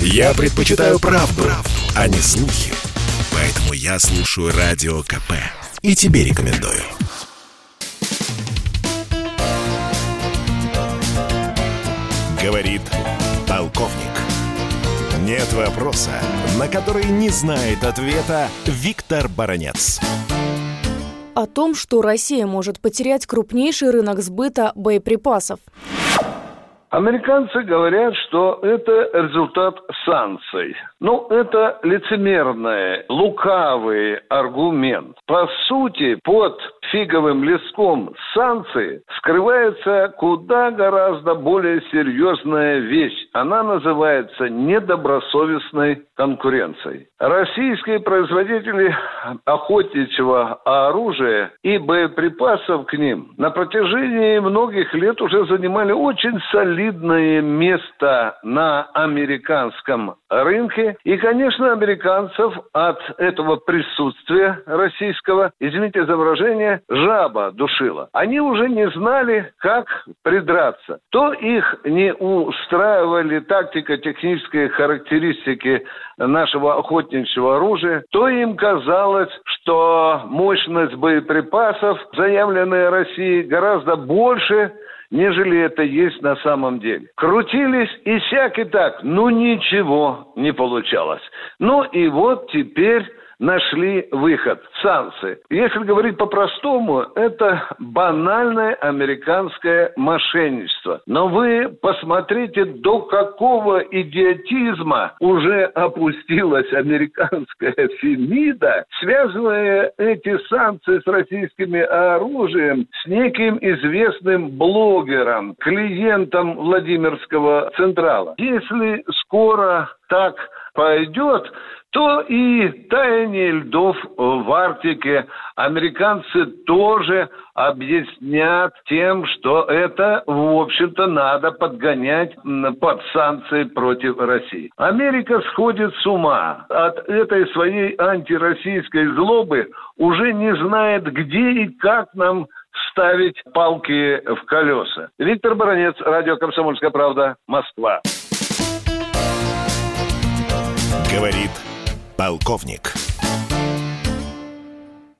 Я предпочитаю правду, правду, а не слухи. Поэтому я слушаю Радио КП. И тебе рекомендую. Говорит полковник. Нет вопроса, на который не знает ответа Виктор Баранец. О том, что Россия может потерять крупнейший рынок сбыта боеприпасов. Американцы говорят, что это результат санкций. Ну, это лицемерный, лукавый аргумент. По сути, под фиговым листком санкций скрывается куда гораздо более серьезная вещь. Она называется недобросовестной конкуренцией. Российские производители охотничьего оружия и боеприпасов к ним на протяжении многих лет уже занимали очень солидное место на американском рынке. И, конечно, американцев от этого присутствия российского, извините за выражение, жаба душила. Они уже не знали, как придраться. То их не устраивали тактико-технические характеристики нашего охотничьего оружия, то им казалось, что мощность боеприпасов, заявленная Россией, гораздо больше, нежели это есть на самом деле. Крутились и всяк и так, ну ничего не получалось. Ну и вот теперь нашли выход – санкции. Если говорить по-простому, это банальное американское мошенничество. Но вы посмотрите, до какого идиотизма уже опустилась американская фемида, связывая эти санкции с российскими оружием с неким известным блогером, клиентом Владимирского Централа. Если скоро так пойдет, то и таяние льдов в Арктике американцы тоже объяснят тем, что это, в общем-то, надо подгонять под санкции против России. Америка сходит с ума от этой своей антироссийской злобы, уже не знает, где и как нам ставить палки в колеса. Виктор Баранец, радио «Комсомольская правда», Москва. Говорит Полковник.